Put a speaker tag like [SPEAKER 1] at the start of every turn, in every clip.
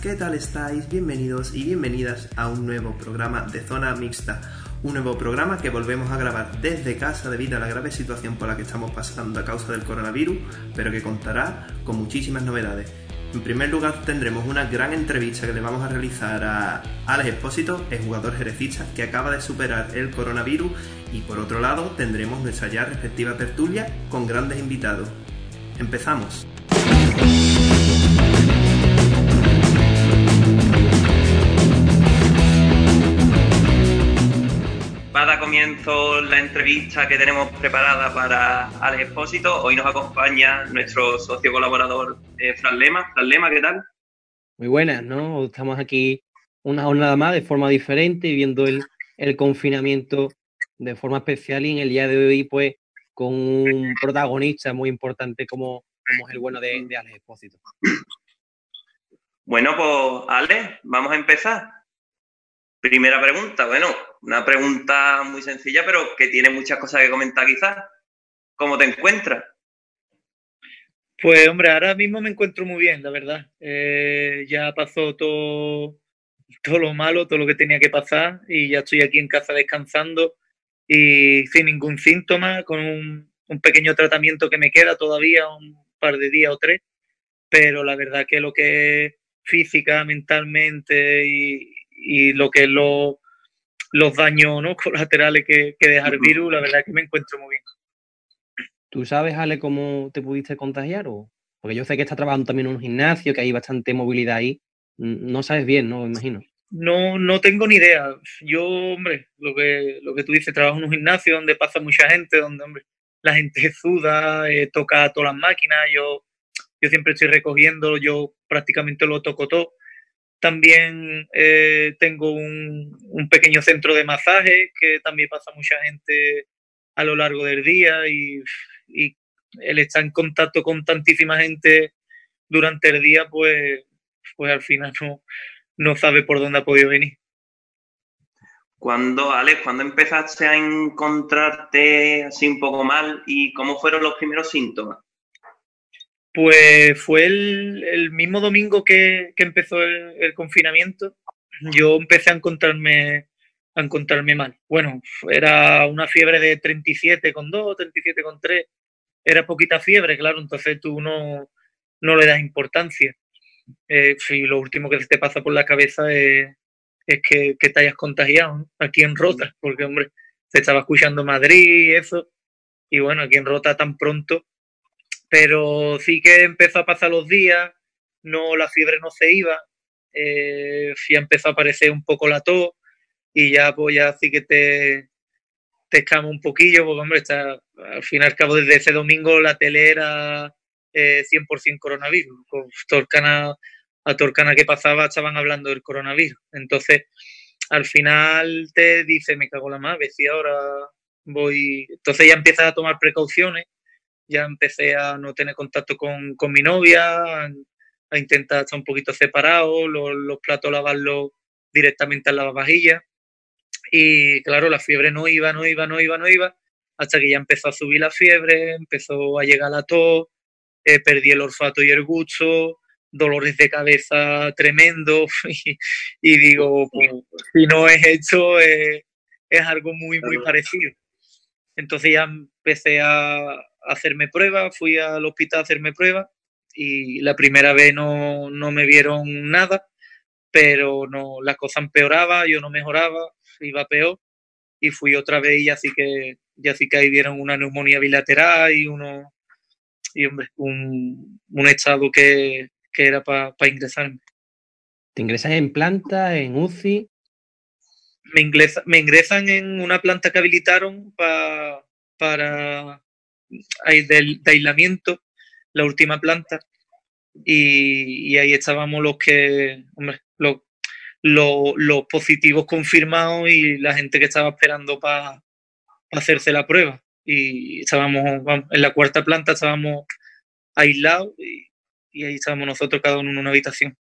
[SPEAKER 1] ¿qué tal estáis? Bienvenidos y bienvenidas a un nuevo programa de Zona Mixta. Un nuevo programa que volvemos a grabar desde casa debido a la grave situación por la que estamos pasando a causa del coronavirus, pero que contará con muchísimas novedades. En primer lugar tendremos una gran entrevista que le vamos a realizar a Alex Espósito, el jugador jerecista que acaba de superar el coronavirus y por otro lado tendremos nuestra ya respectiva tertulia con grandes invitados. Empezamos. Va a dar comienzo la entrevista que tenemos preparada para Alex Expósito. Hoy nos acompaña nuestro socio colaborador eh, Fran Lema. Fran Lema, ¿qué tal?
[SPEAKER 2] Muy buenas, ¿no? Estamos aquí una jornada más de forma diferente viendo el, el confinamiento de forma especial y en el día de hoy pues con un protagonista muy importante como, como es el bueno de, de Alex Expósito.
[SPEAKER 1] Bueno, pues Alex, vamos a empezar. Primera pregunta, bueno, una pregunta muy sencilla, pero que tiene muchas cosas que comentar quizás. ¿Cómo te encuentras?
[SPEAKER 3] Pues hombre, ahora mismo me encuentro muy bien, la verdad. Eh, ya pasó todo, todo lo malo, todo lo que tenía que pasar y ya estoy aquí en casa descansando y sin ningún síntoma, con un, un pequeño tratamiento que me queda todavía, un par de días o tres, pero la verdad que lo que es física, mentalmente y, y lo que es lo, los daños ¿no? colaterales que, que deja el virus, la verdad que me encuentro muy bien.
[SPEAKER 2] ¿Tú sabes, Ale, cómo te pudiste contagiar? O... Porque yo sé que estás trabajando también en un gimnasio, que hay bastante movilidad ahí. No sabes bien, ¿no? Me imagino.
[SPEAKER 3] No, no tengo ni idea. Yo, hombre, lo que, lo que tú dices, trabajo en un gimnasio donde pasa mucha gente, donde, hombre, la gente suda, eh, toca todas las máquinas, yo, yo siempre estoy recogiendo, yo prácticamente lo toco todo. También eh, tengo un, un, pequeño centro de masaje que también pasa mucha gente a lo largo del día y, el estar en contacto con tantísima gente durante el día, pues, pues al final no, no sabe por dónde ha podido venir.
[SPEAKER 1] Cuando, Alex, cuando empezaste a encontrarte así un poco mal y cómo fueron los primeros síntomas?
[SPEAKER 3] Pues fue el, el mismo domingo que, empezó el, confinamiento. Yo empecé a encontrarme, a encontrarme mal. Bueno, era una fiebre de 37,2, 37,3. Era poquita fiebre, claro, entonces tú no, no le das importancia. Eh, y lo último que te pasa por la cabeza es, es que, que, te hayas contagiado ¿no? aquí en Rota, porque, hombre, se estaba escuchando Madrid y eso. Y bueno, aquí en Rota tan pronto pero sí que empezó a pasar los días, no la fiebre no se iba, eh, ya empezó a aparecer un poco la tos y ya pues ya sí que te, te un poquillo, porque hombre, está, al fin y al cabo desde ese domingo la tele era eh, 100% coronavirus, con Torcana, a Torcana que pasaba estaban hablando del coronavirus, entonces al final te dice, me cago la madre, si ahora voy, entonces ya empiezas a tomar precauciones ya empecé a no tener contacto con, con mi novia, a, a, intentar estar un poquito separado, los, los platos lavarlos directamente en la lavavajilla. Y claro, la fiebre no iba, no iba, no iba, no iba, hasta que ya empezó a subir la fiebre, empezó a llegar la tos, eh, perdí el olfato y el gusto, dolores de cabeza tremendos, y, y digo, pues, si no es esto, eh, es algo muy, muy parecido. Entonces ya empecé a, hacerme pruebas, fui al hospital a hacerme pruebas y la primera vez no, no me vieron nada, pero no, la cosa empeoraba, yo no mejoraba, iba peor y fui otra vez y ya sí que, ya sí que ahí vieron una neumonía bilateral y uno y hombre, un, un estado que, que era para pa ingresarme.
[SPEAKER 2] ¿Te ingresas en planta, en UCI?
[SPEAKER 3] Me, ingresa, me ingresan en una planta que habilitaron pa, para de, de aislamiento, la última planta, y, y, ahí estábamos los que, hombre, los, los, los, positivos confirmados y la gente que estaba esperando para pa hacerse la prueba. Y estábamos vamos, en la cuarta planta, estábamos aislados y, y, ahí estábamos nosotros cada uno en una habitación.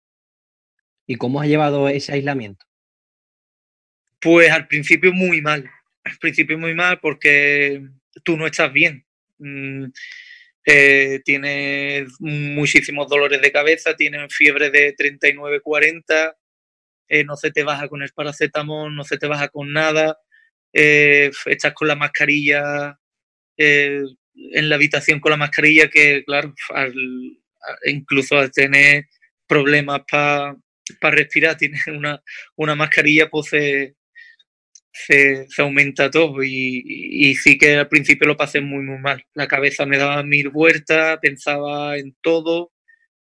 [SPEAKER 2] ¿Y cómo has llevado ese aislamiento?
[SPEAKER 3] Pues al principio muy mal. Al principio muy mal porque tú no estás bien. Mm, eh, tiene muchísimos dolores de cabeza, tiene fiebre de 39, 40, eh, no se te baja con el paracetamol, no se te baja con nada, eh, estás con la mascarilla en la habitación con la mascarilla que, claro, incluso al tener problemas para respirar, tienes una, una mascarilla, pues se, aumenta todo y, sí que al principio lo pasé muy, muy mal. La cabeza me daba mil vueltas, pensaba en todo,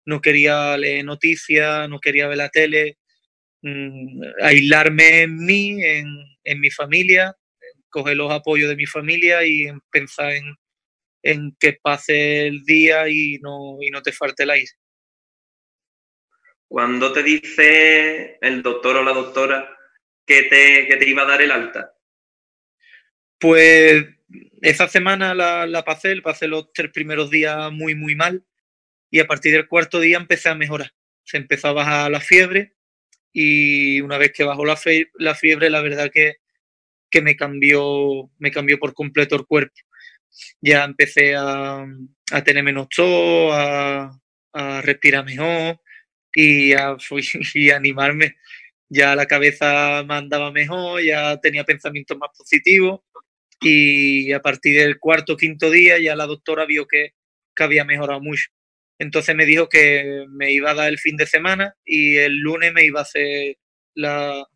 [SPEAKER 3] no quería leer noticias, no quería ver la tele, mm, aislarme en mí, en, en, mi familia, coger los apoyos de mi familia y pensar en, en que pase el día y no, y no te falte el aire.
[SPEAKER 4] Cuando te dice el doctor o la doctora que te, te iba a dar el alta?
[SPEAKER 3] Pues esa semana la, la pasé, pasé los tres primeros días muy, muy mal y a partir del cuarto día empecé a mejorar. Se empezó a bajar la fiebre y una vez que bajó la, la fiebre, la verdad que, que me, cambió, me cambió por completo el cuerpo. Ya empecé a, a tener menos tos, a, a respirar mejor y a, y a animarme ya la cabeza me andaba mejor, ya tenía pensamientos más positivos y a partir del cuarto quinto día ya la doctora vio que, había mejorado mucho. Entonces me dijo que me iba a dar el fin de semana y el lunes me iba a hacer las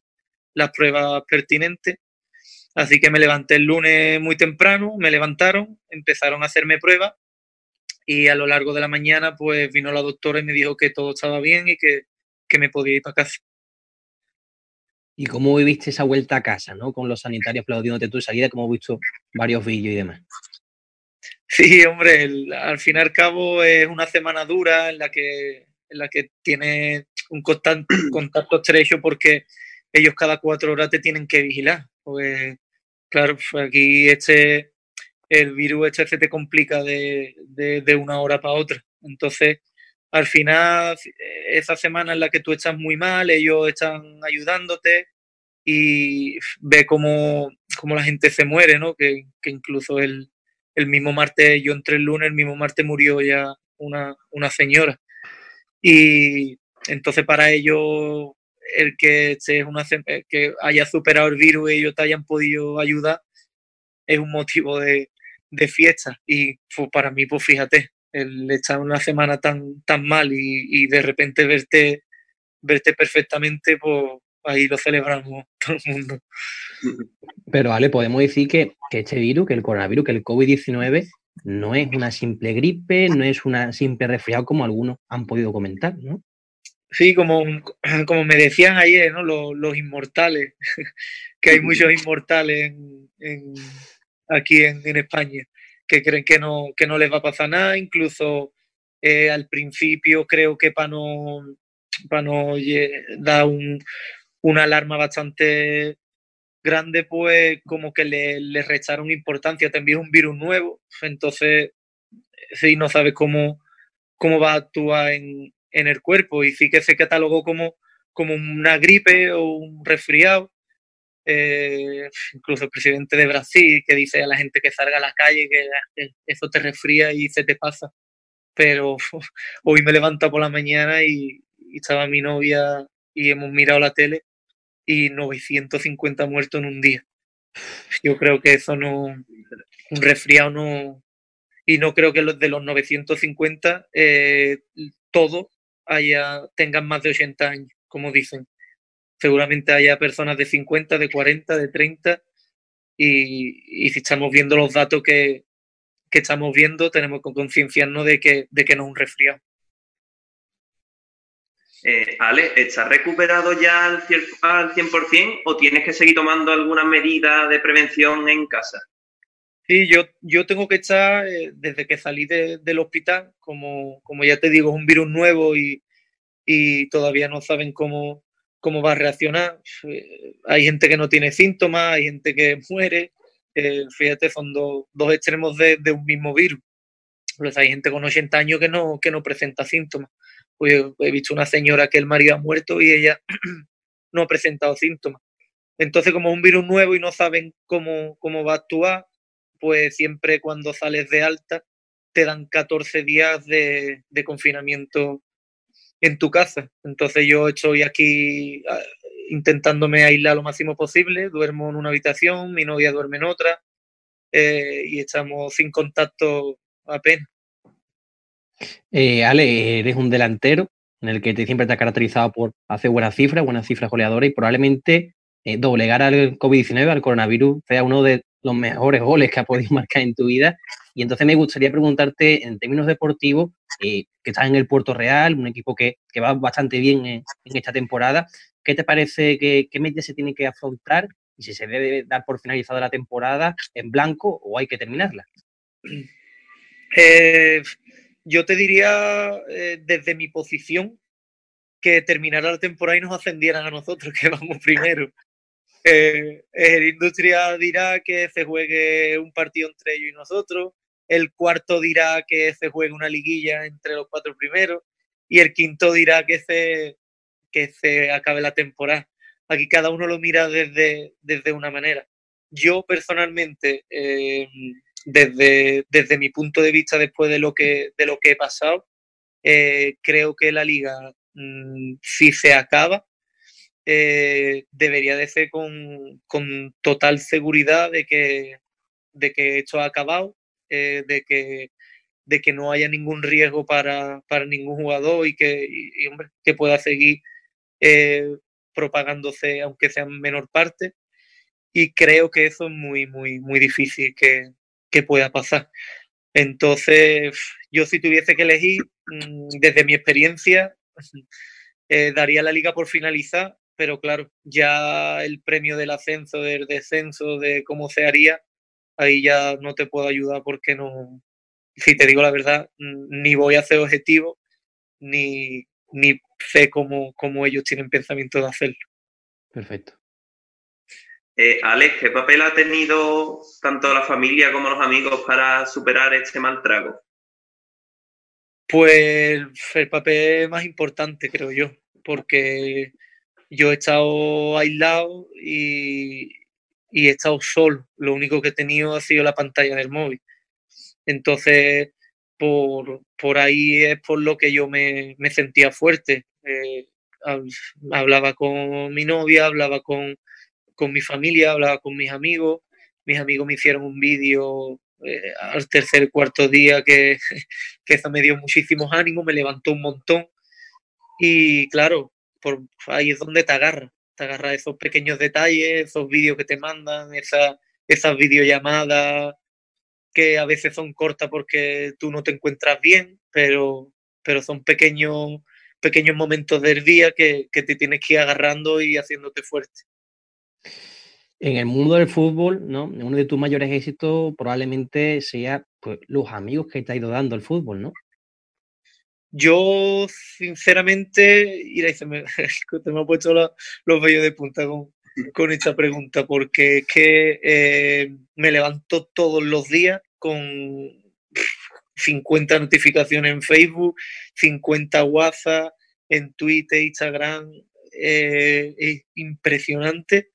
[SPEAKER 3] pruebas pertinentes. Así que me levanté el lunes muy temprano, me levantaron, empezaron a hacerme pruebas y a lo largo de la mañana pues vino la doctora y me dijo que todo estaba bien y que, que me podía ir para casa.
[SPEAKER 2] ¿Y cómo viviste esa vuelta a casa, ¿no? Con los sanitarios aplaudiéndote tu salida, como he visto varios vídeos y demás.
[SPEAKER 3] Sí, hombre, al fin y al cabo es una semana dura en la que, en la que tienes un constante, contacto estrecho porque ellos cada cuatro horas te tienen que vigilar. Pues, claro, pues aquí este, el virus este se te complica de, de una hora para otra. Entonces, al final, esa semana en la que tú estás muy mal, ellos están ayudándote y ve cómo, la gente se muere, ¿no? Que, incluso el, mismo martes, yo entré el lunes, el mismo martes murió ya una, señora. Y entonces para ellos, el que, una, que haya superado el virus y ellos te hayan podido ayudar, es un motivo de, de fiesta. Y para mí, pues fíjate, el estar una semana tan, tan mal y, de repente verte, verte perfectamente, pues ahí lo celebramos todo el mundo.
[SPEAKER 2] Pero vale, podemos decir que, este virus, que el coronavirus, que el COVID-19 no es una simple gripe, no es una simple resfriado como algunos han podido comentar, ¿no?
[SPEAKER 3] Sí, como, como me decían ayer, ¿no? Los, inmortales, que hay muchos inmortales aquí en, en España que creen que no, que no les va a pasar nada, incluso eh, al principio creo que para no, para no dar un, una alarma bastante grande, pues como que le, le recharon importancia, también es un virus nuevo, entonces sí no sabes cómo, cómo va a actuar en, en el cuerpo. Y sí que se catalogó como, como una gripe o un resfriado eh, incluso el presidente de Brasil, que dice a la gente que salga a la calle que, eso te resfría y se te pasa. Pero hoy me levanto por la mañana y, estaba mi novia y hemos mirado la tele y 950 muertos en un día. Yo creo que eso no, un resfriado no, y no creo que los de los 950 eh, todos haya, tengan más de 80 años, como dicen seguramente haya personas de 50, de 40, de 30 y, si estamos viendo los datos que, estamos viendo, tenemos que concienciarnos de que, de que no es un resfriado.
[SPEAKER 4] Eh, Ale, ¿estás recuperado ya al 100% o tienes que seguir tomando alguna medida de prevención en casa?
[SPEAKER 3] Sí, yo, yo tengo que estar, eh, desde que salí del hospital, como, como ya te digo, es un virus nuevo y, y todavía no saben cómo, cómo va a reaccionar. Eh, hay gente que no tiene síntomas, hay gente que muere. Eh, fíjate, son dos extremos de, un mismo virus. Pues hay gente con 80 años que no, presenta síntomas. Pues he visto una señora que el marido ha muerto y ella no ha presentado síntomas. Entonces, como es un virus nuevo y no saben cómo, cómo va a actuar, pues siempre cuando sales de alta te dan 14 días de confinamiento en tu casa. Entonces yo estoy aquí ah, intentándome aislar lo máximo posible, duermo en una habitación, mi novia duerme en otra eh, y estamos sin contacto apenas.
[SPEAKER 2] Eh, Ale, eres un delantero en el que te, siempre te ha caracterizado por hacer buenas cifras, buenas cifras goleadoras y probablemente eh, doblegar al COVID-19, al coronavirus, sea uno de los mejores goles que ha podido marcar en tu vida. Y entonces me gustaría preguntarte, en términos deportivos, eh, que estás en el Puerto Real, un equipo que, que va bastante bien en, esta temporada, ¿qué te parece que qué medidas se tiene que afrontar y si se debe dar por finalizada la temporada en blanco o hay que terminarla?
[SPEAKER 3] Eh, yo te diría, eh, desde mi posición, que terminara la temporada y nos ascendieran a nosotros, que vamos primero. Eh, el Industria dirá que se juegue un partido entre ellos y nosotros. El cuarto dirá que se juegue una liguilla entre los cuatro primeros. Y el quinto dirá que se, que se acabe la temporada. Aquí cada uno lo mira desde, desde una manera. Yo personalmente, eh, desde, desde mi punto de vista, después de lo que, de lo que he pasado, eh, creo que la liga, mmm, si se acaba, eh, debería de ser con, con, total seguridad de que, de que esto ha acabado, eh, de, que, de que no haya ningún riesgo para, para ningún jugador y que, que pueda seguir eh, propagándose, aunque sea en menor parte. Y creo que eso es muy, muy, muy difícil que, que pueda pasar. Entonces, yo si tuviese que elegir, mm, desde mi experiencia, daría la liga por finalizar, pero claro, ya el premio del ascenso, del descenso, de cómo se haría, ahí ya no te puedo ayudar porque no, si te digo la verdad, ni voy a hacer objetivo, ni, ni sé cómo, cómo ellos tienen pensamiento de hacerlo.
[SPEAKER 2] Perfecto.
[SPEAKER 4] Eh, Alex, ¿qué papel ha tenido tanto la familia como los amigos para superar este mal trago?
[SPEAKER 3] Pues el papel más importante, creo yo, porque yo he estado aislado y, y, he estado solo. Lo único que he tenido ha sido la pantalla del móvil. Entonces, por, por ahí es por lo que yo me, me sentía fuerte. Eh, hablaba con mi novia, hablaba con, con mi familia, hablaba con mis amigos. Mis amigos me hicieron un vídeo eh, al tercer cuarto día que, que eso me dio muchísimos ánimos, me levantó un montón. Y claro, por ahí es donde te agarra, te agarra esos pequeños detalles, esos vídeos que te mandan, esa, esas videollamadas que a veces son cortas porque tú no te encuentras bien, pero, pero son pequeños, pequeños momentos del día que, te tienes que ir agarrando y haciéndote fuerte.
[SPEAKER 2] En el mundo del fútbol, ¿no? Uno de tus mayores éxitos probablemente sea pues, los amigos que te ha ido dando el fútbol, ¿no?
[SPEAKER 3] Yo, sinceramente, y se me, te me ha puesto los vellos de punta con, esta pregunta, porque es que eh, me levanto todos los días con 50 notificaciones en Facebook, 50 WhatsApp, en Twitter, Instagram. Eh, es impresionante.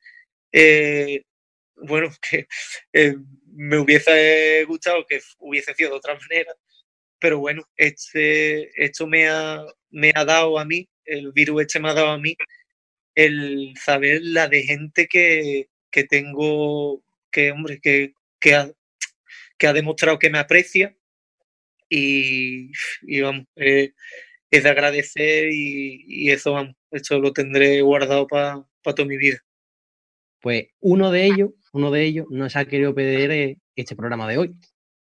[SPEAKER 3] Eh, bueno, que eh, me hubiese gustado que hubiese sido de otra manera, pero bueno, este, esto me ha, me ha dado a mí, el virus este me ha dado a mí el saber la de gente que, que tengo, que hombre, que, que, ha, que ha demostrado que me aprecia y, y vamos, eh, es de agradecer y, y, eso, vamos, esto lo tendré guardado para pa toda mi vida.
[SPEAKER 2] Pues uno de ellos, uno de ellos nos ha querido pedir este programa de hoy,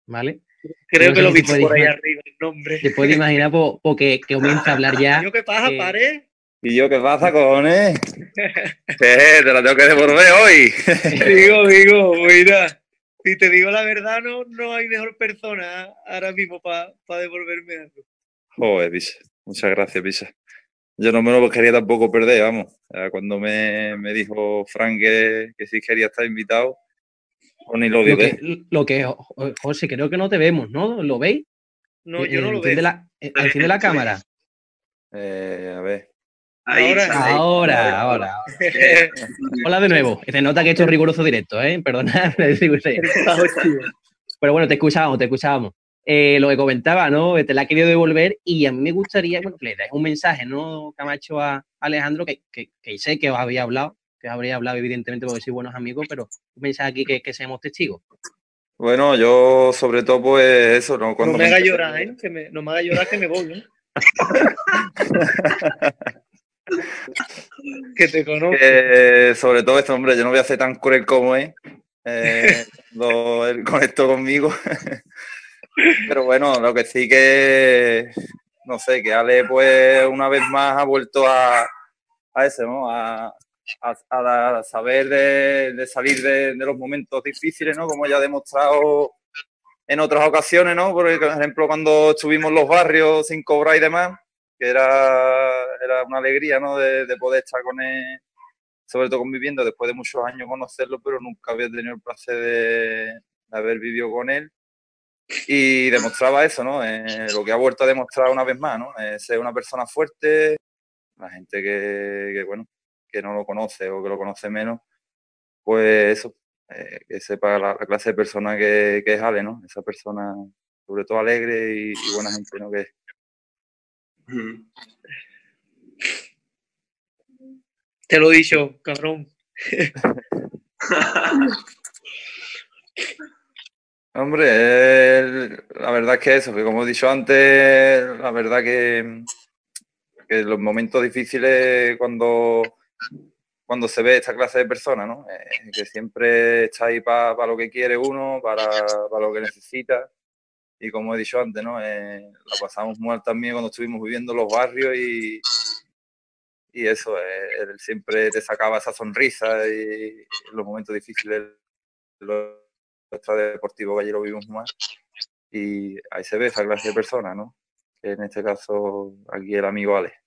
[SPEAKER 2] ¿vale?
[SPEAKER 3] Creo no que lo vi por ahí arriba el nombre.
[SPEAKER 2] Te puedes imaginar porque que comienza a hablar ya.
[SPEAKER 3] ¿Yo qué pasa,
[SPEAKER 2] eh,
[SPEAKER 3] pare?
[SPEAKER 5] ¿Y yo qué pasa, cojones? eh, te la tengo que devolver hoy.
[SPEAKER 3] digo, digo, mira, si te digo la verdad, no, no hay mejor persona ahora mismo para pa devolverme algo.
[SPEAKER 5] Joder, Pisa. Muchas gracias, Pisa. Yo no me lo quería tampoco perder, vamos. Cuando me, me dijo Frank que, que sí quería estar invitado, ni lo
[SPEAKER 2] Lo que, lo que, José, creo que no te vemos, ¿no? ¿Lo veis?
[SPEAKER 3] No, yo no lo veo.
[SPEAKER 2] la, eh, enciende la cámara.
[SPEAKER 5] Eh, a ver.
[SPEAKER 4] Ahí,
[SPEAKER 3] Ahora,
[SPEAKER 4] ahí.
[SPEAKER 2] Ahora, ahora. Hola de nuevo. Se nota que esto es riguroso directo, ¿eh? Perdonad. Pero bueno, te escuchábamos, te escuchábamos. eh, lo que comentaba, ¿no? Te la ha querido devolver y a mí me gustaría, bueno, le des un mensaje, ¿no, Camacho, a Alejandro, que, que, sé que os había hablado, que habría hablado evidentemente porque sois buenos amigos, pero un mensaje aquí que, que seamos testigos.
[SPEAKER 5] Bueno, yo sobre todo pues eso, ¿no?
[SPEAKER 3] Cuando no me haga llorar, ¿eh? Que me, no me haga llorar que me voy, ¿eh? que te conozco.
[SPEAKER 5] sobre todo esto, hombre, yo no voy a hacer tan cruel como es. Eh, lo, él conectó conmigo. Pero bueno, lo que sí que, no sé, que Ale pues una vez más ha vuelto a, a ese, ¿no? A, a, saber de, salir de, los momentos difíciles, ¿no? Como ya ha demostrado en otras ocasiones, ¿no? Por ejemplo, cuando estuvimos los barrios sin cobrar y demás, que era, era una alegría, ¿no? De, poder estar con él, sobre todo conviviendo después de muchos años conocerlo, pero nunca había tenido el placer de haber vivido con él y demostraba eso, ¿no? Eh, lo que ha vuelto a demostrar una vez más, ¿no? Eh, ser una persona fuerte, la gente que, bueno, que no lo conoce o que lo conoce menos, pues eso, eh, que sepa la, clase de persona que, es Ale, ¿no? Esa persona, sobre todo alegre y, buena gente, ¿no? Que
[SPEAKER 3] Te lo he dicho, cabrón.
[SPEAKER 5] Hombre, la verdad es que eso, que como he dicho antes, la verdad que, que los momentos difíciles cuando, cuando se ve esta clase de personas, ¿no? Eh, que siempre está ahí para lo que quiere uno, para, lo que necesita. Y como he dicho antes, ¿no? Eh, la pasamos mal también cuando estuvimos viviendo los barrios y, y eso, eh, él siempre te sacaba esa sonrisa y en los momentos difíciles deportivo que allí lo vimos más. Y ahí se ve esa clase de persona, ¿no? Que en este caso, aquí el amigo Ale.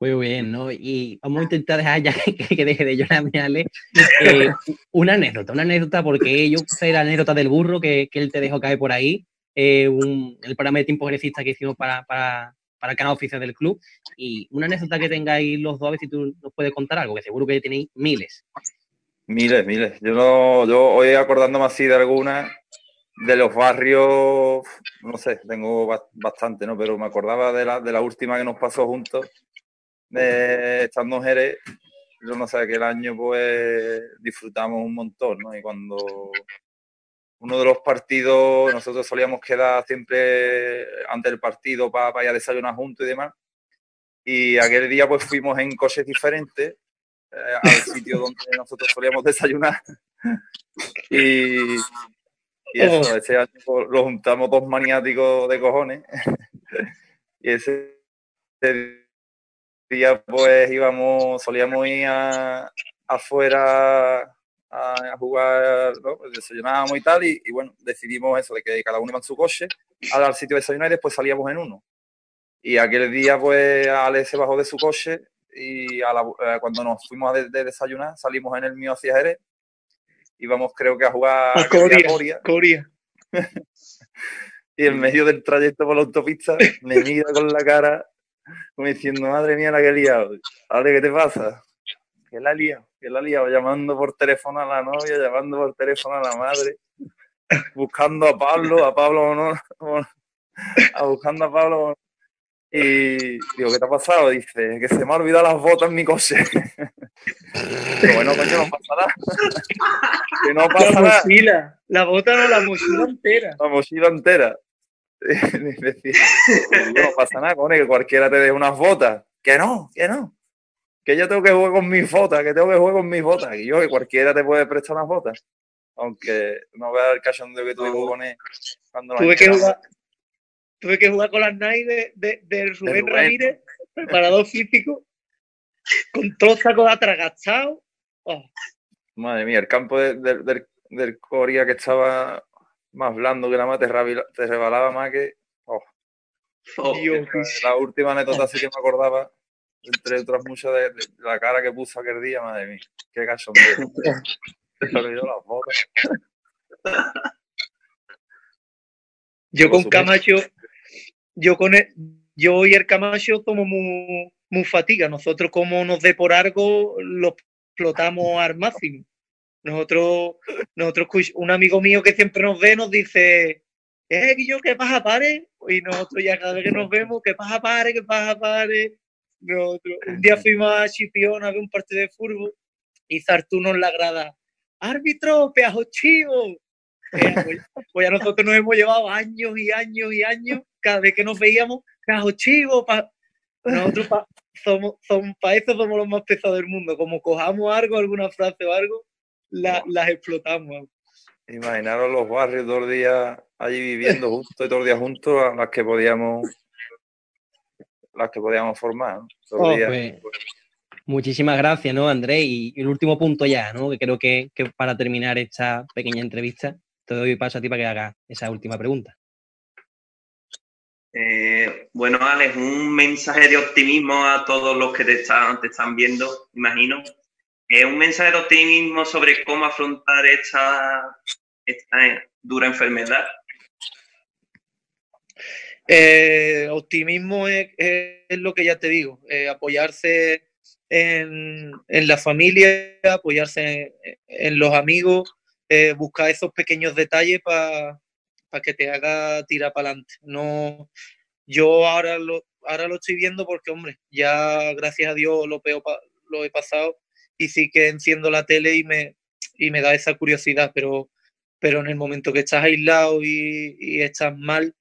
[SPEAKER 2] Muy bien, ¿no? Y vamos a intentar dejar ya que, deje de llorar mi Ale. Eh, una anécdota, una anécdota, porque yo sé la anécdota del burro que, que él te dejó caer por ahí. Eh, un, el programa de tiempo grecista que hicimos para, para, para, el canal oficial del club. Y una anécdota que tengáis los dos, a ver si tú nos puedes contar algo, que seguro que tenéis miles.
[SPEAKER 5] Miles, miles. Yo no, yo hoy acordándome así de algunas de los barrios, no sé, tengo bastante, ¿no? Pero me acordaba de la, de la última que nos pasó juntos, de estando en Jerez. Yo no sé, aquel año pues disfrutamos un montón, ¿no? Y cuando uno de los partidos, nosotros solíamos quedar siempre antes del partido para, para ir a desayunar juntos y demás. Y aquel día pues fuimos en coches diferentes eh, al sitio donde nosotros solíamos desayunar. y, y eso, ese año lo juntamos dos maniáticos de cojones. y ese día pues íbamos, solíamos ir afuera a, jugar, ¿no? pues desayunábamos y tal, y, bueno, decidimos eso, de que cada uno iba en su coche al sitio de desayunar y después salíamos en uno. Y aquel día pues Ale se bajó de su coche y a la, eh, cuando nos fuimos a de, desayunar salimos en el mío hacia Jerez. Íbamos creo que a jugar a
[SPEAKER 3] Coria. Coria.
[SPEAKER 5] y en medio del trayecto por la autopista me mira con la cara como diciendo, madre mía la que he liado. Ale, ¿qué te pasa? Que la liado, que la liado, llamando por teléfono a la novia, llamando por teléfono a la madre, buscando a Pablo, a Pablo no, a buscando a Pablo y digo, ¿qué te ha pasado? Dice, que se me ha olvidado las botas en mi coche. Pero bueno, coño, no pasa nada.
[SPEAKER 3] que no pasa la mochila, la bota no, la mochila entera.
[SPEAKER 5] La mochila entera. no pasa nada, coño, que cualquiera te dé unas botas. Que no, que no. Que yo tengo que jugar con mis botas, que tengo que jugar con mis botas. Y yo, que cualquiera te puede prestar unas botas. Aunque no vea el cachondeo que tuve que poner
[SPEAKER 3] cuando Tuve que jugar, tuve que jugar con las Nike de, de, Rubén, Ramírez, preparador físico, con todo saco atragachado. Oh.
[SPEAKER 5] Madre mía, el campo del, del Coria que estaba más blando que la más, te, rebalaba más que. Oh. oh la última anécdota sí que me acordaba, entre otras muchas, de, la cara que puso aquel día, madre mía, qué cachondeo. Se olvidó las botas.
[SPEAKER 3] Yo con Camacho, yo con el, yo y el Camacho somos muy, muy fatiga. Nosotros como nos dé por algo, lo explotamos al máximo. Nosotros, nosotros, un amigo mío que siempre nos ve nos dice, eh, yo ¿qué pasa, pare? Y nosotros ya cada vez que nos vemos, ¿qué pasa, pare? ¿Qué pasa, pare? Nosotros, un día fuimos a Chipión a ver un partido de fútbol y Zartuno en la grada, árbitro, peajo chivo. Eh, pues, pues, ya nosotros nos hemos llevado años y años y años, cada vez que nos veíamos, peajo chivo, pa... nosotros pa... somos, somos, para eso somos los más pesados del mundo, como cojamos algo, alguna frase o algo, la, las explotamos.
[SPEAKER 5] Imaginaros los barrios los días allí viviendo justo y todos los días juntos a las que podíamos las que podíamos formar.
[SPEAKER 2] Oh, pues, muchísimas gracias, ¿no, Andrés? Y, el último punto ya, ¿no? Que creo que, que, para terminar esta pequeña entrevista, te doy paso a ti para que hagas esa última pregunta.
[SPEAKER 4] Eh, bueno, Alex, un mensaje de optimismo a todos los que te están, te están viendo, imagino. Un mensaje de optimismo sobre cómo afrontar esta, esta dura enfermedad.
[SPEAKER 3] Eh, optimismo es, lo que ya te digo, eh, apoyarse en, en, la familia, apoyarse en, los amigos, eh, buscar esos pequeños detalles para pa que te haga tirar para adelante. No, yo ahora lo, ahora lo estoy viendo porque, hombre, ya gracias a Dios lo, peo, lo he pasado y sí que enciendo la tele y me, y me da esa curiosidad, pero, pero en el momento que estás aislado y, y estás mal,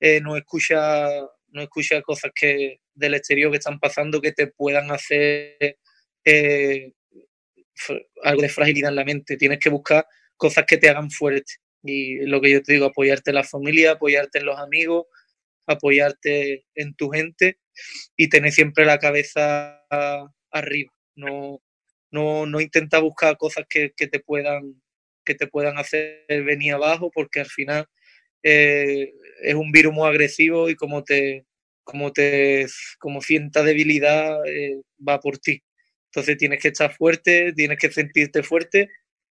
[SPEAKER 3] eh, no escucha no escucha cosas que del exterior que están pasando que te puedan hacer eh, algo de fragilidad en la mente. Tienes que buscar cosas que te hagan fuerte. Y lo que yo te digo, apoyarte en la familia, apoyarte en los amigos, apoyarte en tu gente y tener siempre la cabeza arriba. No, no, no intenta buscar cosas que, te puedan que te puedan hacer venir abajo porque al final eh, es un virus muy agresivo y como te, como te, como sienta debilidad, eh, va por ti. Entonces tienes que estar fuerte, tienes que sentirte fuerte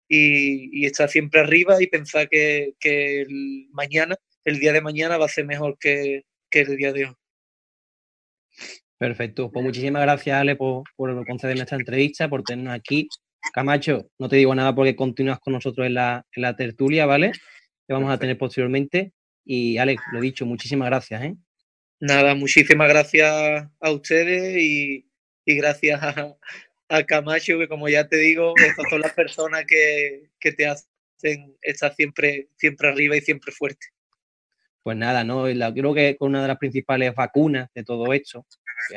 [SPEAKER 3] y, estar siempre arriba y pensar que, el mañana, el día de mañana va a ser mejor que el día de hoy.
[SPEAKER 2] Perfecto. Pues muchísimas gracias, Ale, por, por concedernos esta entrevista, por tenernos aquí. Camacho, no te digo nada porque continúas con nosotros en la, en la tertulia, ¿vale? Que vamos a tener posteriormente. Y Alex, lo dicho, muchísimas gracias. ¿eh?
[SPEAKER 3] Nada, muchísimas gracias a ustedes y, y gracias a, a, Camacho, que como ya te digo, estas son las personas que, que te hacen estar siempre, siempre arriba y siempre fuerte.
[SPEAKER 2] Pues nada, ¿no? Creo que una de las principales vacunas de todo esto,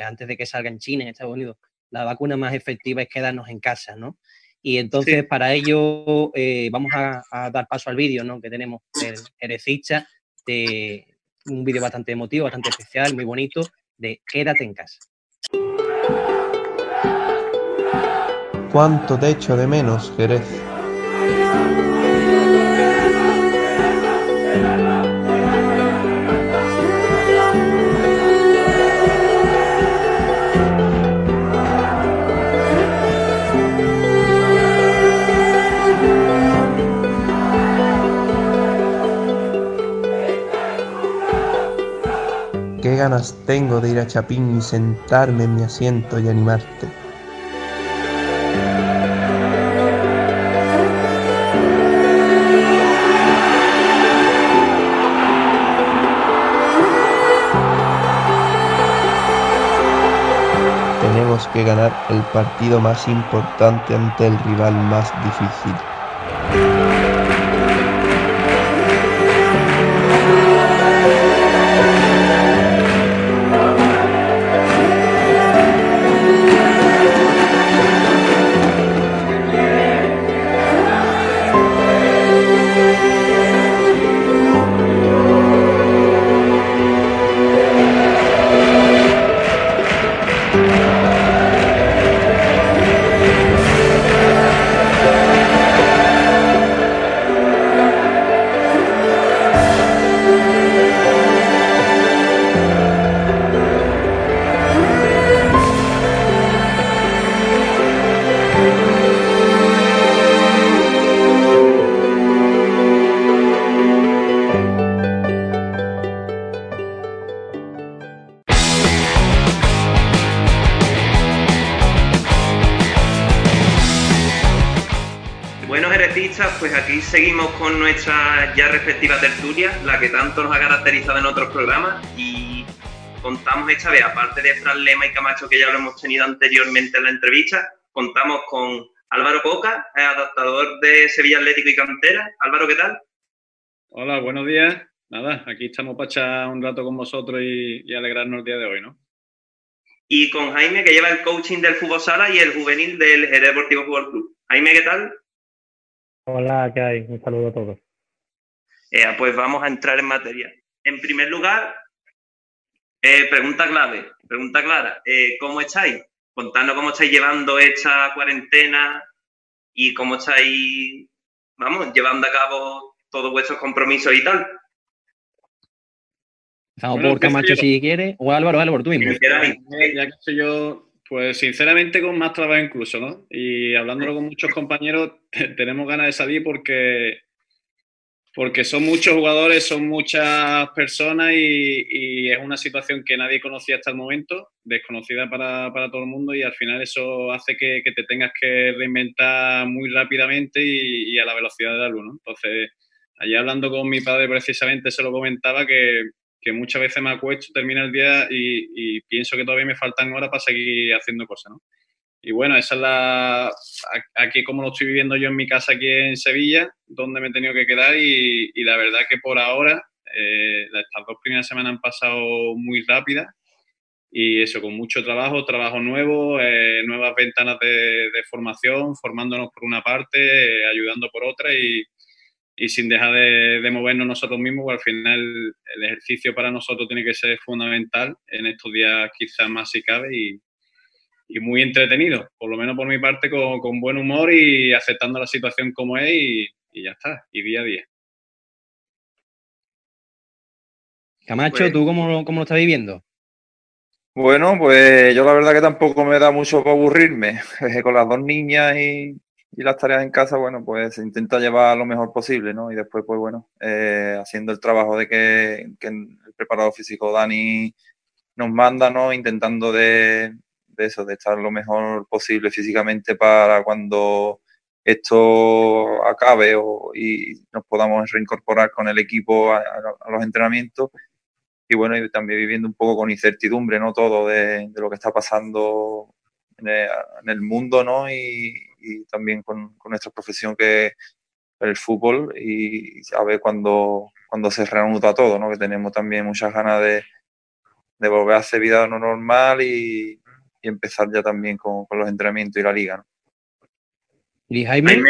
[SPEAKER 2] antes de que salga en China, en Estados Unidos, la vacuna más efectiva es quedarnos en casa, ¿no? Y entonces sí. para ello eh, vamos a, a, dar paso al vídeo ¿no? que tenemos del Herecista, de un vídeo bastante emotivo, bastante especial, muy bonito, de Quédate en casa.
[SPEAKER 1] ¿Cuánto te echo de menos, Jerez? Ganas tengo de ir a Chapín y sentarme en mi asiento y animarte. Tenemos que ganar el partido más importante ante el rival más difícil.
[SPEAKER 4] Seguimos con nuestra ya respectiva tertulia, la que tanto nos ha caracterizado en otros programas y contamos esta vez, aparte de Fran Lema y Camacho, que ya lo hemos tenido anteriormente en la entrevista, contamos con Álvaro Coca, adaptador de Sevilla Atlético y Cantera. Álvaro, ¿qué tal?
[SPEAKER 6] Hola, buenos días. Nada, aquí estamos para echar un rato con vosotros y, alegrarnos el día de hoy, ¿no?
[SPEAKER 4] Y con Jaime, que lleva el coaching del fútbol sala y el juvenil del Jerez Deportivo Fútbol Club. Jaime, ¿qué tal?
[SPEAKER 7] Hola, ¿qué hay? Un saludo a todos.
[SPEAKER 4] Eh, pues vamos a entrar en materia. En primer lugar, eh, pregunta clave, pregunta clara. Eh, ¿Cómo estáis? Contadnos cómo estáis llevando esta cuarentena y cómo estáis, vamos, llevando a cabo todos vuestros compromisos y tal.
[SPEAKER 2] Estamos por Camacho si quiere, o Álvaro, Álvaro, tú mismo.
[SPEAKER 6] Ya que soy yo, pues sinceramente con más trabajo incluso, ¿no? Y hablándolo con muchos compañeros, tenemos ganas de salir porque, porque son muchos jugadores, son muchas personas y, es una situación que nadie conocía hasta el momento, desconocida para, todo el mundo y al final eso hace que, te tengas que reinventar muy rápidamente y, a la velocidad de la luz, ¿no? Entonces, allí hablando con mi padre precisamente se lo comentaba que, que muchas veces me acuesto, termina el día y, pienso que todavía me faltan horas para seguir haciendo cosas, ¿no? Y bueno, esa es la. Aquí, como lo estoy viviendo yo en mi casa aquí en Sevilla, donde me he tenido que quedar, y, la verdad que por ahora, eh, estas dos primeras semanas han pasado muy rápidas, y eso, con mucho trabajo, trabajo nuevo, eh, nuevas ventanas de, formación, formándonos por una parte, eh, ayudando por otra, y, y sin dejar de, movernos nosotros mismos, porque al final el ejercicio para nosotros tiene que ser fundamental en estos días quizás más si cabe y, muy entretenido, por lo menos por mi parte con, buen humor y aceptando la situación como es y, ya está, y día a día.
[SPEAKER 2] Camacho, pues ¿tú cómo, cómo lo estás viviendo?
[SPEAKER 5] Bueno, pues yo la verdad que tampoco me da mucho para aburrirme. Con las dos niñas y, y las tareas en casa, bueno, pues intenta llevar lo mejor posible, ¿no? Y después, pues bueno, eh, haciendo el trabajo de que, el preparado físico Dani nos manda, ¿no? Intentando de, eso, de estar lo mejor posible físicamente para cuando esto acabe y nos podamos reincorporar con el equipo a, los entrenamientos. Y bueno, y también viviendo un poco con incertidumbre, ¿no? Todo de, lo que está pasando en el, mundo, ¿no? Y, y también con, nuestra profesión que es el fútbol y a ver cuando, cuando se reanuda todo, ¿no? que tenemos también muchas ganas de, volver a hacer vida no normal y, empezar ya también con, los entrenamientos y la liga. ¿no?
[SPEAKER 2] ¿Y Jaime?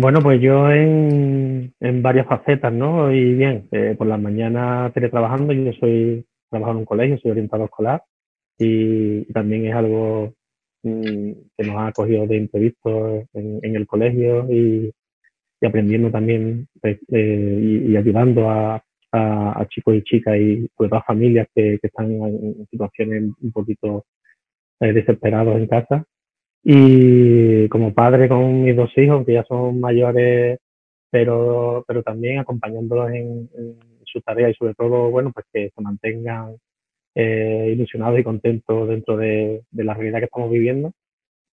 [SPEAKER 7] Bueno, pues yo en, en, varias facetas, ¿no? Y bien, eh, por las mañanas teletrabajando, yo soy, trabajo en un colegio, soy orientado escolar y también es algo que nos ha acogido de imprevisto en, el colegio y, aprendiendo también pues, eh, y, ayudando a, chicos y chicas y sobre todo a familias que, están en situaciones un poquito eh, desesperados en casa. Y como padre con mis dos hijos, que ya son mayores, pero, pero también acompañándolos en, en sus tareas y sobre todo, bueno, pues que se mantengan eh, ilusionados y contentos dentro de, la realidad que estamos viviendo.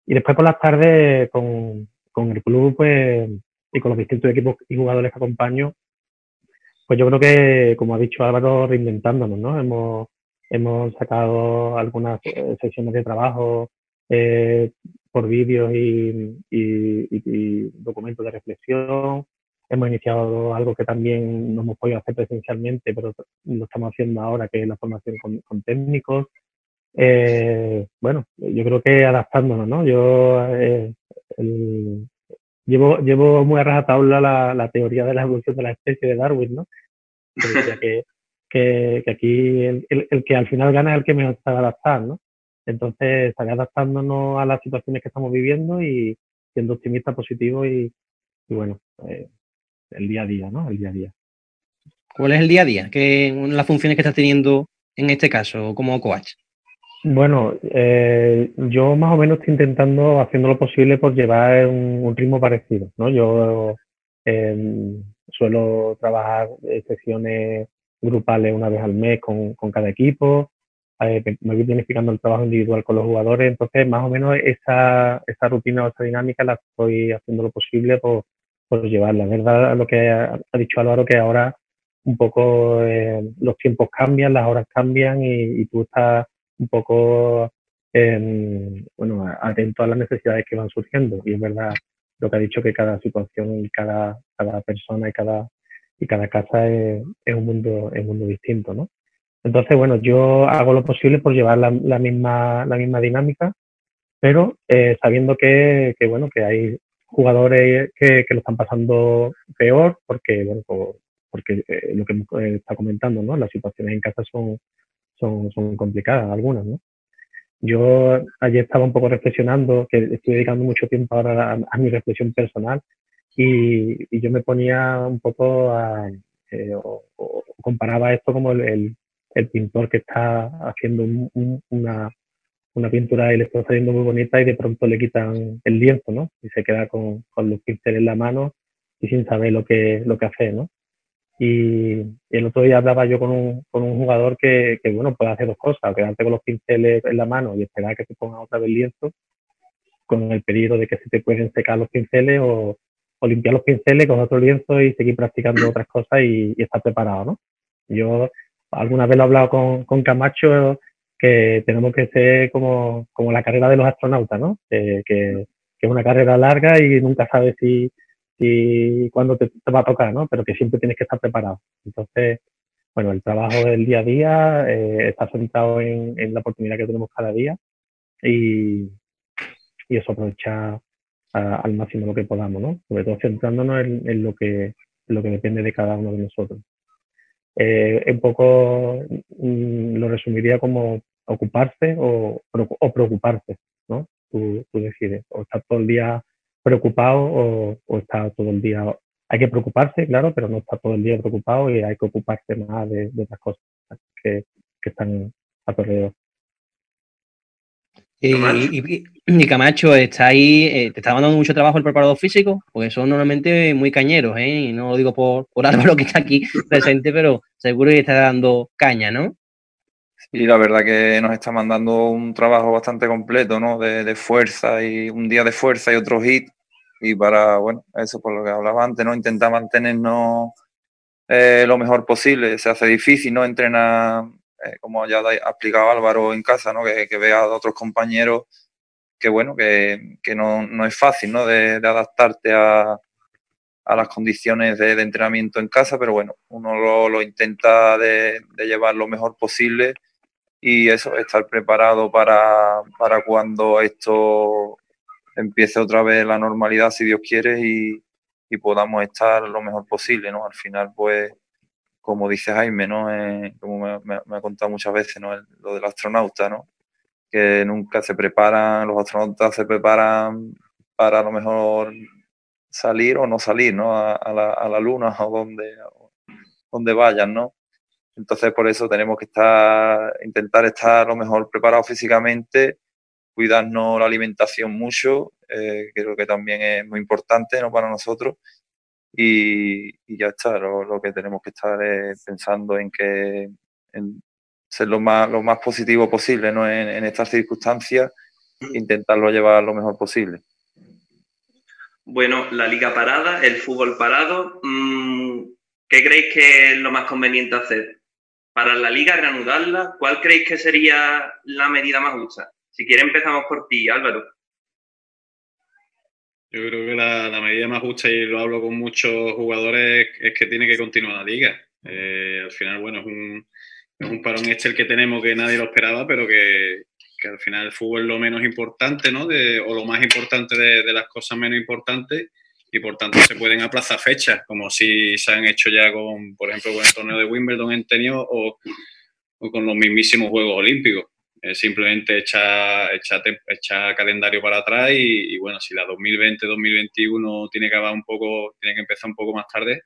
[SPEAKER 7] Y después por las tardes con, el club pues, y con los distintos equipos y jugadores que acompaño, pues yo creo que, como ha dicho Álvaro, reinventándonos, ¿no? Hemos, hemos sacado algunas eh, sesiones de trabajo eh, por vídeos y, y, documentos de reflexión. Hemos iniciado algo que también no hemos podido hacer presencialmente, pero lo estamos haciendo ahora, que es la formación con, técnicos. Eh, bueno, yo creo que adaptándonos, ¿no? Yo eh, llevo, llevo muy a rajatabla la, la teoría de la evolución de la especie de Darwin, ¿no? Que, que, que, aquí el, el, que al final gana es el que mejor sabe adaptar, ¿no? Entonces, estaré adaptándonos a las situaciones que estamos viviendo y siendo optimista, positivo y, y bueno, eh, el día a día, ¿no? El día a día.
[SPEAKER 2] ¿Cuál es el día a día? ¿Qué las funciones que estás teniendo en este caso como coach?
[SPEAKER 7] Bueno, eh, yo más o menos estoy intentando haciendo lo posible por llevar un, ritmo parecido, ¿no? Yo em, suelo trabajar sesiones grupales una vez al mes con, cada equipo. eh, me voy planificando el trabajo individual con los jugadores, entonces más o menos esa, esa rutina o esa dinámica la estoy haciendo lo posible por, por llevarla. La verdad, lo que ha, dicho Álvaro, que ahora un poco eh, los tiempos cambian, las horas cambian y, y tú estás un poco bueno, atento a las necesidades que van surgiendo. Y es verdad lo que ha dicho que cada situación y cada, cada persona y cada, y cada casa es, es un mundo, es un mundo distinto, ¿no? Entonces, bueno, yo hago lo posible por llevar la, la misma, la misma dinámica, pero eh, sabiendo que, que, bueno, que hay jugadores que, lo están pasando peor, porque, bueno, porque eh, lo que eh, está comentando, ¿no? Las situaciones en casa son, son, complicadas, algunas, ¿no? Yo ayer estaba un poco reflexionando, que estoy dedicando mucho tiempo ahora a, mi reflexión personal y, yo me ponía un poco a, eh, o, comparaba esto como el, el, pintor que está haciendo un, una, una pintura y le está saliendo muy bonita y de pronto le quitan el lienzo, ¿no? Y se queda con, con los pinceles en la mano y sin saber lo que, lo que hace, ¿no? Y, el otro día hablaba yo con un, con un jugador que, que, bueno, puede hacer dos cosas, quedarte con los pinceles en la mano y esperar que te ponga otra vez lienzo, con el pedido de que se te pueden secar los pinceles o, o limpiar los pinceles con otro lienzo y seguir practicando otras cosas y, y estar preparado, ¿no? Yo alguna vez lo he hablado con, con Camacho que tenemos que ser como, como la carrera de los astronautas, ¿no? que, que es una carrera larga y nunca sabes si, y cuándo te, te, va a tocar, ¿no? Pero que siempre tienes que estar preparado. Entonces, bueno, el trabajo del día a día eh, está centrado en, en, la oportunidad que tenemos cada día y, y eso aprovechar a, al máximo lo que podamos, ¿no? Sobre todo centrándonos en, en, lo, que, en lo que depende de cada uno de nosotros. Eh, un poco mm, lo resumiría como ocuparse o, o preocuparse, ¿no? Tú, tú decides, o estar todo el día preocupado o, o, está todo el día. Hay que preocuparse, claro, pero no está todo el día preocupado y hay que ocuparse más de, de cosas que, que están a tu alrededor.
[SPEAKER 2] Y, y, y, Camacho, está ahí, eh, te está mandando mucho trabajo el preparador físico, porque son normalmente muy cañeros, ¿eh? Y no lo digo por, por Álvaro que está aquí presente, pero seguro que está dando caña, ¿no?
[SPEAKER 5] Y la verdad que nos está mandando un trabajo bastante completo, ¿no? De, de, fuerza y un día de fuerza y otro hit. Y para, bueno, eso por lo que hablaba antes, ¿no? Intentar mantenernos eh, lo mejor posible. Se hace difícil, ¿no? Entrenar, eh, como ya ha explicado Álvaro en casa, ¿no? Que, que vea a otros compañeros que, bueno, que, que no, no, es fácil, ¿no? De, de adaptarte a, a, las condiciones de, de, entrenamiento en casa, pero bueno, uno lo, lo intenta de, de llevar lo mejor posible y eso, estar preparado para, para cuando esto empiece otra vez la normalidad, si Dios quiere, y, y podamos estar lo mejor posible, ¿no? Al final, pues, como dice Jaime, ¿no? Eh, como me, ha contado muchas veces, ¿no? Lo del astronauta, ¿no? Que nunca se preparan, los astronautas se preparan para a lo mejor salir o no salir, ¿no? A, a, la, a luna o donde, donde vayan, ¿no? Entonces, por eso tenemos que estar, intentar estar lo mejor preparado físicamente, cuidarnos la alimentación mucho, eh, creo que también es muy importante ¿no? para nosotros. Y, y ya está, lo, lo, que tenemos que estar es pensando en que en ser lo más, lo más positivo posible ¿no? en, en estas circunstancias, intentarlo llevar lo mejor posible.
[SPEAKER 4] Bueno, la liga parada, el fútbol parado, mmm, ¿qué creéis que es lo más conveniente hacer? para la liga reanudarla, ¿cuál creéis que sería la medida más justa? Si quiere empezamos por ti, Álvaro.
[SPEAKER 6] Yo creo que la, medida más justa, y lo hablo con muchos jugadores, es que tiene que continuar la liga. Eh, al final, bueno, es un, es un parón este el que tenemos que nadie lo esperaba, pero que, al final el fútbol es lo menos importante, ¿no? O lo más importante de, las cosas menos importantes y por tanto se pueden aplazar fechas, como si se han hecho ya con, por ejemplo, con el torneo de Wimbledon en tenis o, o con los mismísimos Juegos Olímpicos. Simplemente echar, echar, echar, calendario para atrás y, bueno, si la 2020-2021 tiene que tiene que empezar un poco más tarde,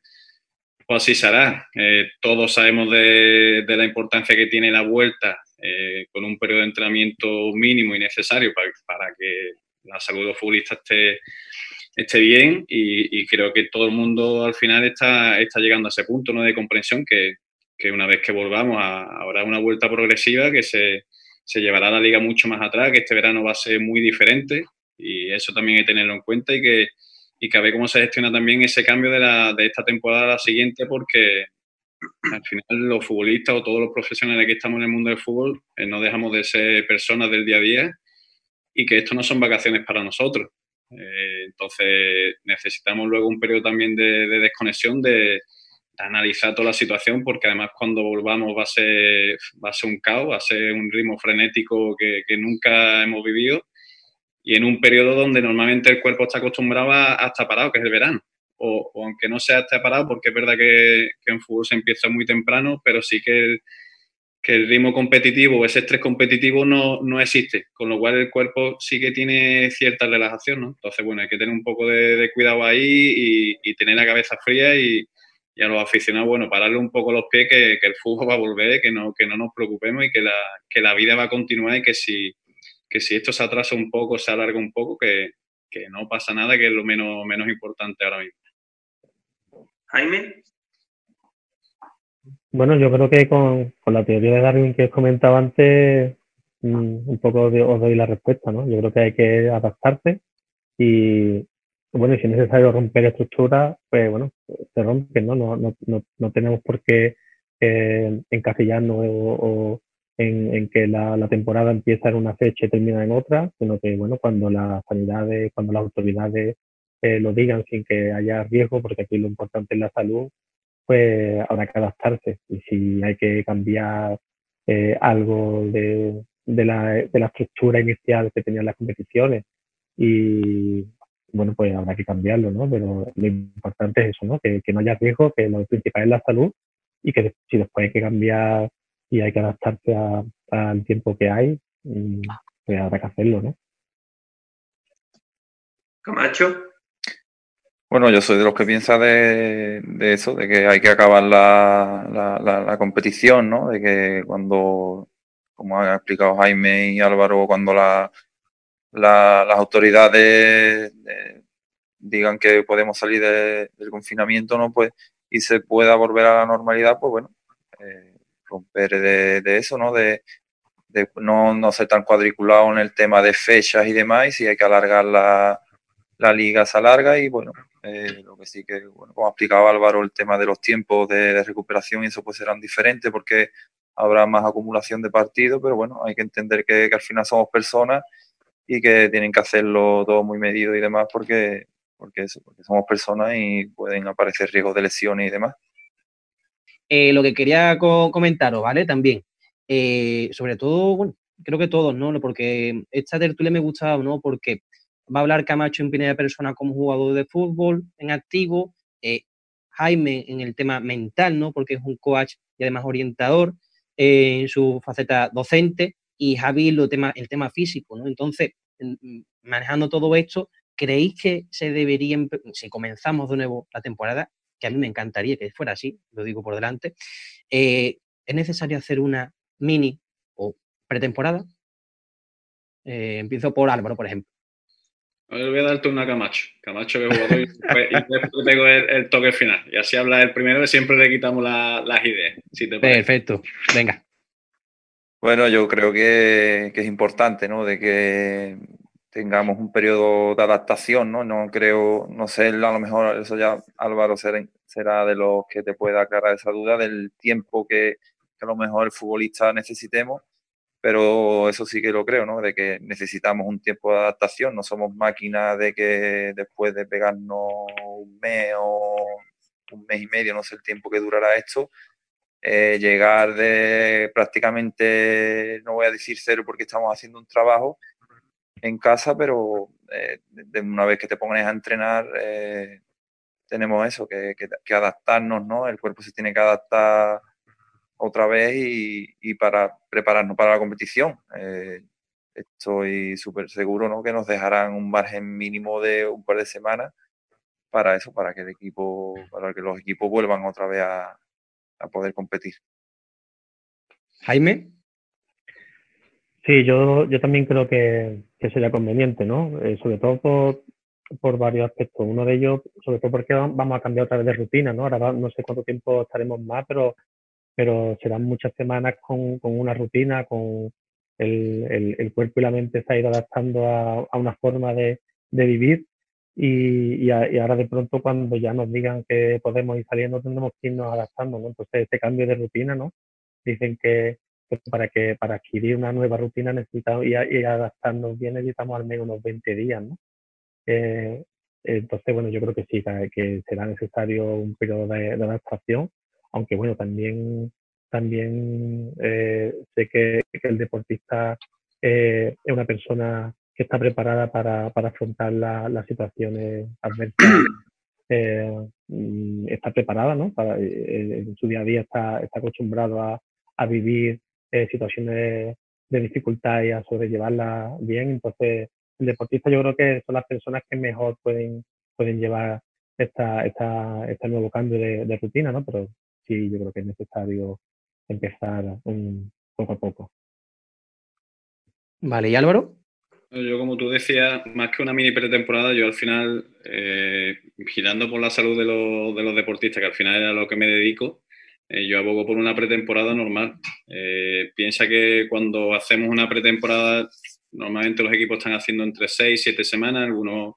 [SPEAKER 6] pues así será. Eh, todos sabemos de, la importancia que tiene la vuelta eh, con un periodo de entrenamiento mínimo y necesario para, que la salud de los futbolistas esté esté bien y, creo que todo el mundo al final está, está llegando a ese punto ¿no? de comprensión que, que una vez que volvamos habrá una vuelta progresiva que se, se llevará la liga mucho más atrás, que este verano va a ser muy diferente y eso también hay que tenerlo en cuenta y que, y que a ver cómo se gestiona también ese cambio de, la, de esta temporada a la siguiente porque al final los futbolistas o todos los profesionales que estamos en el mundo del fútbol eh, no dejamos de ser personas del día a día y que esto no son vacaciones para nosotros. Eh, entonces necesitamos luego un periodo también de, desconexión, de, analizar toda la situación, porque además cuando volvamos va a ser, va a ser un caos, va a ser un ritmo frenético que, nunca hemos vivido y en un periodo donde normalmente el cuerpo está acostumbrado a, estar parado, que es el verano. O, aunque no sea estar parado, porque es verdad que, que en fútbol se empieza muy temprano, pero sí que el, que el ritmo competitivo, ese estrés competitivo no, no, existe, con lo cual el cuerpo sí que tiene cierta relajación, ¿no? Entonces, bueno, hay que tener un poco de, cuidado ahí y, tener la cabeza fría y, a los aficionados, bueno, pararle un poco los pies que, el fútbol va a volver, que no, que no nos preocupemos y que la, que la vida va a continuar y que si, que si esto se atrasa un poco, se alarga un poco, que, que no pasa nada, que es lo menos, menos importante ahora mismo.
[SPEAKER 4] Jaime.
[SPEAKER 7] Bueno, yo creo que con, la teoría de Darwin que os comentaba antes, mm, un poco os doy la respuesta, ¿no? Yo creo que hay que adaptarse y, bueno, si es necesario romper estructuras, pues bueno, se rompen, ¿no? No, no, no, no tenemos por qué eh, encasillarnos o, en, que la, la, temporada empieza en una fecha y termina en otra, sino que, bueno, cuando las sanidades, cuando las autoridades eh, lo digan sin que haya riesgo, porque aquí lo importante es la salud, pues habrá que adaptarse. Y si hay que cambiar eh, algo de, de, la, de la estructura inicial que tenían las competiciones, y bueno, pues habrá que cambiarlo, ¿no? Pero lo importante es eso, ¿no? Que, que no haya riesgo, que lo principal es la salud y que si después hay que cambiar y hay que adaptarse al tiempo que hay, mm, pues habrá que hacerlo, ¿no?
[SPEAKER 4] Camacho.
[SPEAKER 5] Bueno, yo soy de los que piensa de, eso, de que hay que acabar la, la, competición, ¿no? De que cuando, como ha explicado Jaime y Álvaro, cuando la, las autoridades eh, digan que podemos salir del confinamiento, ¿no? Pues, y se pueda volver a la normalidad, pues bueno, eh, romper de, eso, ¿no? De, de no, no ser tan cuadriculado en el tema de fechas y demás, y si hay que alargar la, la liga se alarga y bueno, eh, lo que sí que, bueno, como ha explicado Álvaro, el tema de los tiempos de, recuperación y eso pues serán diferentes porque habrá más acumulación de partidos, pero bueno, hay que entender que, al final somos personas y que tienen que hacerlo todo muy medido y demás porque, porque, somos personas y pueden aparecer riesgos de lesiones y demás.
[SPEAKER 2] Eh, lo que quería comentaros, ¿vale? También, eh, sobre todo, bueno, creo que todos, ¿no? Porque esta tertulia me gustaba, ¿no? Porque va a hablar Camacho en primera persona como jugador de fútbol en activo, eh, Jaime en el tema mental, ¿no? Porque es un coach y además orientador en su faceta docente y Javi lo tema, el tema físico, ¿no? Entonces, manejando todo esto, ¿creéis que se debería, si comenzamos de nuevo la temporada, que a mí me encantaría que fuera así, lo digo por delante, eh, es necesario hacer una mini o pretemporada? empiezo por Álvaro, por ejemplo
[SPEAKER 6] voy a darte una Camacho. Camacho que jugador y, después tengo el, toque final. Y así habla el primero y siempre le quitamos las ideas.
[SPEAKER 2] Perfecto. Venga.
[SPEAKER 5] Bueno, yo creo que, es importante, ¿no? De que tengamos un periodo de adaptación, ¿no? No creo, no sé, a lo mejor eso ya Álvaro será, de los que te pueda aclarar esa duda del tiempo que, que a lo mejor el futbolista necesitemos pero eso sí que lo creo, ¿no? De que necesitamos un tiempo de adaptación, no somos máquinas de que después de pegarnos un mes o un mes y medio, no sé el tiempo que durará esto, eh, llegar de prácticamente, no voy a decir cero porque estamos haciendo un trabajo en casa, pero eh, de una vez que te pones a entrenar, eh, tenemos eso, que, que adaptarnos, ¿no? El cuerpo se tiene que adaptar otra vez y, para prepararnos para la competición. Estoy súper seguro ¿no? que nos dejarán un margen mínimo de un par de semanas para eso, para que el equipo, para que los equipos vuelvan otra vez a, poder competir.
[SPEAKER 2] Jaime.
[SPEAKER 7] Sí, yo, yo también creo que, sería conveniente, ¿no? Eh, sobre todo por, por, varios aspectos. Uno de ellos, sobre todo porque vamos a cambiar otra vez de rutina, ¿no? Ahora no sé cuánto tiempo estaremos más, pero pero serán muchas semanas con, con una rutina, con el, el, cuerpo y la mente se ha ido adaptando a, a una forma de, de vivir y, y, ahora de pronto cuando ya nos digan que podemos ir saliendo tendremos que irnos adaptando, ¿no? Entonces este cambio de rutina, ¿no? Dicen que para que para adquirir una nueva rutina necesitamos y, y adaptarnos bien necesitamos al menos unos 20 días, ¿no? Eh, entonces, bueno, yo creo que sí, que será necesario un periodo de, adaptación, aunque bueno, también, también eh, sé que, el deportista eh, es una persona está preparada para, para afrontar las situaciones adversas. Mm, está preparada, ¿no? Para, en su día a día está, está acostumbrado a, a vivir situaciones de dificultad y a sobrellevarla bien. Entonces, el deportista yo creo que son las personas que mejor pueden, pueden llevar esta, esta, este nuevo cambio de, rutina, ¿no? Pero sí, yo creo que es necesario empezar poco a poco.
[SPEAKER 2] Vale, ¿y Álvaro?
[SPEAKER 6] Yo, como tú decías, más que una mini pretemporada, yo al final, eh, girando por la salud de los, de los deportistas, que al final es a lo que me dedico, eh, yo abogo por una pretemporada normal. Eh, piensa que cuando hacemos una pretemporada Normalmente los equipos están haciendo entre 6, 7 semanas, algunos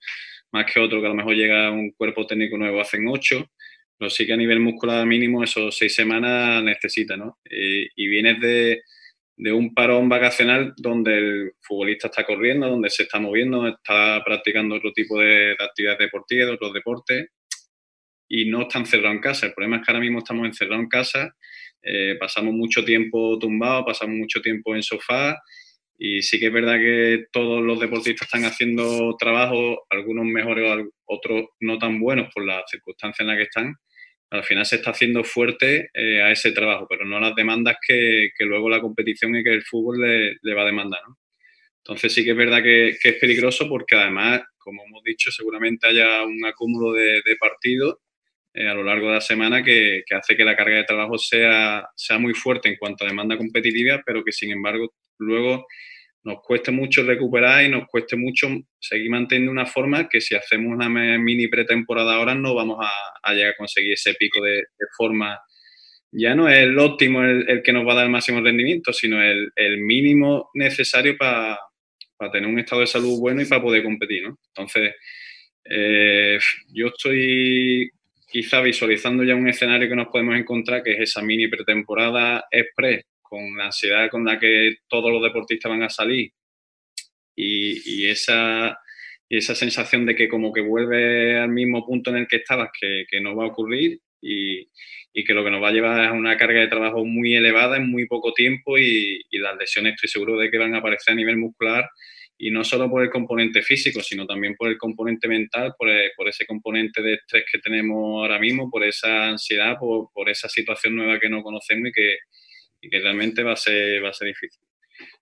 [SPEAKER 6] más que otros que a lo mejor llega un cuerpo técnico nuevo, hacen 8, pero sí que a nivel muscular mínimo esos 6 semanas necesita, ¿no? y vienes de, de un parón vacacional donde el futbolista está corriendo, donde se está moviendo, está practicando otro tipo de, actividades deportivas, de otros deportes, y no está encerrado en casa. El problema es que ahora mismo estamos encerrados en casa, eh, pasamos mucho tiempo tumbados, pasamos mucho tiempo en sofá y sí que es verdad que todos los deportistas están haciendo trabajos, algunos mejores, otros no tan buenos por las circunstancias en las que están. Al final se está haciendo fuerte eh, a ese trabajo, pero no a las demandas que, luego la competición y que el fútbol le, va a demandar. ¿no? Entonces sí que es verdad que, es peligroso porque además, como hemos dicho, seguramente haya un acúmulo de, partidos eh, a lo largo de la semana que, que, hace que la carga de trabajo sea, sea muy fuerte en cuanto a demanda competitiva, pero que sin embargo luego nos cueste mucho recuperar y nos cueste mucho seguir manteniendo una forma que si hacemos una mini pretemporada ahora no vamos a, llegar a conseguir ese pico de, forma. Ya no es el óptimo el, que nos va a dar el máximo rendimiento, sino el, mínimo necesario para tener un estado de salud bueno y para poder competir. ¿no? Entonces, eh, yo estoy quizá visualizando ya un escenario que nos podemos encontrar, que es esa mini pretemporada express con la ansiedad con la que todos los deportistas van a salir. Y, esa, esa sensación de que como que vuelve al mismo punto en el que estabas, que, no va a ocurrir y, que lo que nos va a llevar es una carga de trabajo muy elevada en muy poco tiempo y, las lesiones estoy seguro de que van a aparecer a nivel muscular y no solo por el componente físico, sino también por el componente mental, por, por ese componente de estrés que tenemos ahora mismo, por esa ansiedad, por, por esa situación nueva que no conocemos y que, y que realmente va a ser, va a ser difícil.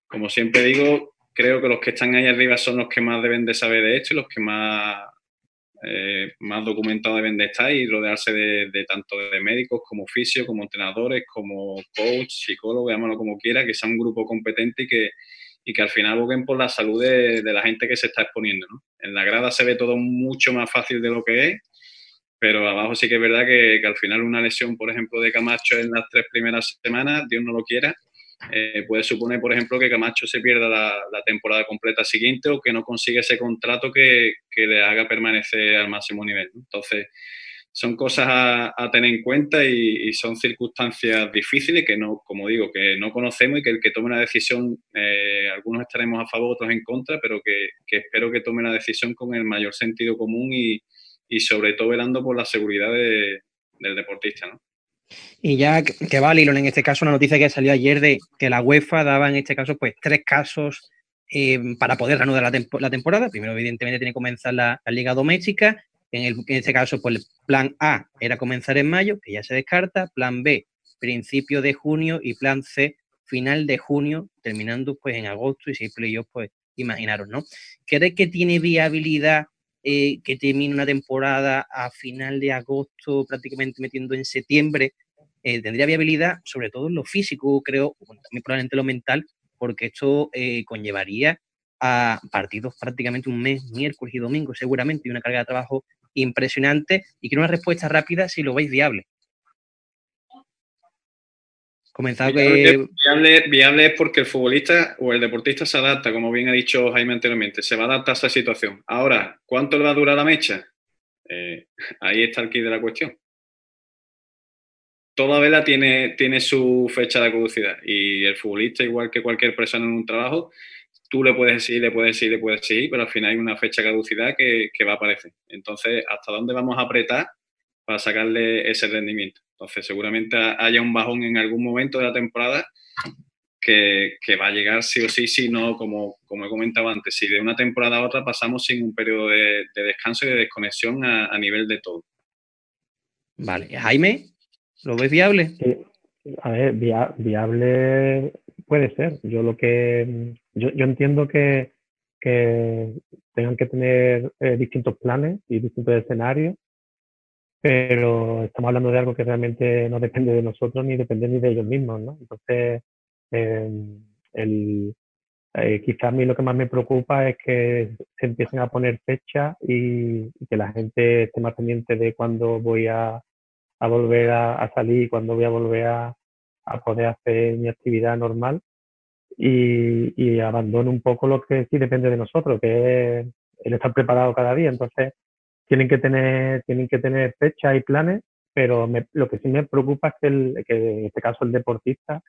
[SPEAKER 6] Como siempre digo, creo que los que están ahí arriba son los que más deben de saber de esto y los que más, eh, más documentados deben de estar y rodearse de, tanto de médicos como oficios, como entrenadores, como coach, psicólogos, llámalo como quiera, que sea un grupo competente y que, y que al final aboquen por la salud de, de la gente que se está exponiendo. ¿no? En la grada se ve todo mucho más fácil de lo que es pero abajo sí que es verdad que, al final una lesión, por ejemplo, de Camacho en las tres primeras semanas, Dios no lo quiera, eh, puede suponer, por ejemplo, que Camacho se pierda la, temporada completa siguiente o que no consiga ese contrato que, le haga permanecer al máximo nivel. Entonces, son cosas a, tener en cuenta y, son circunstancias difíciles que no, como digo, que no conocemos y que el que tome una decisión, eh, algunos estaremos a favor, otros en contra, pero que, que espero que tome la decisión con el mayor sentido común y, y sobre todo velando por la seguridad del deportista, ¿no?
[SPEAKER 2] Y ya que va Lilon, en este caso, una noticia que salió ayer de que la UEFA daba en este caso pues tres casos eh, para poder reanudar la, temporada. Primero, evidentemente, tiene que comenzar la, liga doméstica. En, el, en este caso, pues el plan A era comenzar en mayo, que ya se descarta. Plan B, principio de junio. Y plan C, final de junio, terminando pues en agosto. Y si hay playoffs, pues imaginaros, ¿no? ¿Crees que tiene viabilidad eh, que termine una temporada a final de agosto, prácticamente metiendo en septiembre, eh, tendría viabilidad, sobre todo en lo físico, creo, también probablemente lo mental, porque esto eh, conllevaría a partidos prácticamente un mes, miércoles y domingo, seguramente, y una carga de trabajo impresionante. Y quiero una respuesta rápida si lo veis viable. Comenzado
[SPEAKER 6] que... Viable, viable, es porque el futbolista o el deportista se adapta, como bien ha dicho Jaime anteriormente, se va a adaptar a esa situación. Ahora, ¿cuánto le va a durar la mecha? Eh, ahí está el kit de la cuestión. Toda vela tiene, tiene su fecha de caducidad y el futbolista, igual que cualquier persona en un trabajo, tú le puedes decir, le puedes decir, le puedes decir, pero al final hay una fecha de caducidad que, que va a aparecer. Entonces, ¿hasta dónde vamos a apretar para sacarle ese rendimiento? Entonces, seguramente haya un bajón en algún momento de la temporada que, va a llegar sí o sí, si no, como, como he comentado antes, si de una temporada a otra pasamos sin un periodo de, descanso y de desconexión a, nivel de todo.
[SPEAKER 2] Vale, Jaime, ¿lo ves viable?
[SPEAKER 7] A ver, viable puede ser. Yo lo que yo, yo entiendo que, que tengan que tener eh, distintos planes y distintos escenarios pero estamos hablando de algo que realmente no depende de nosotros ni depende ni de ellos mismos, ¿no? Entonces, eh, el, eh, quizás a mí lo que más me preocupa es que se empiecen a poner fechas y, que la gente esté más pendiente de cuándo voy a, volver a, salir, cuándo voy a volver a, a, poder hacer mi actividad normal y, y abandone un poco lo que sí depende de nosotros, que es el estar preparado cada día. Entonces, tienen que tener, tienen que tener fecha y planes, pero lo que sí me preocupa es que, el, que, en este caso el deportista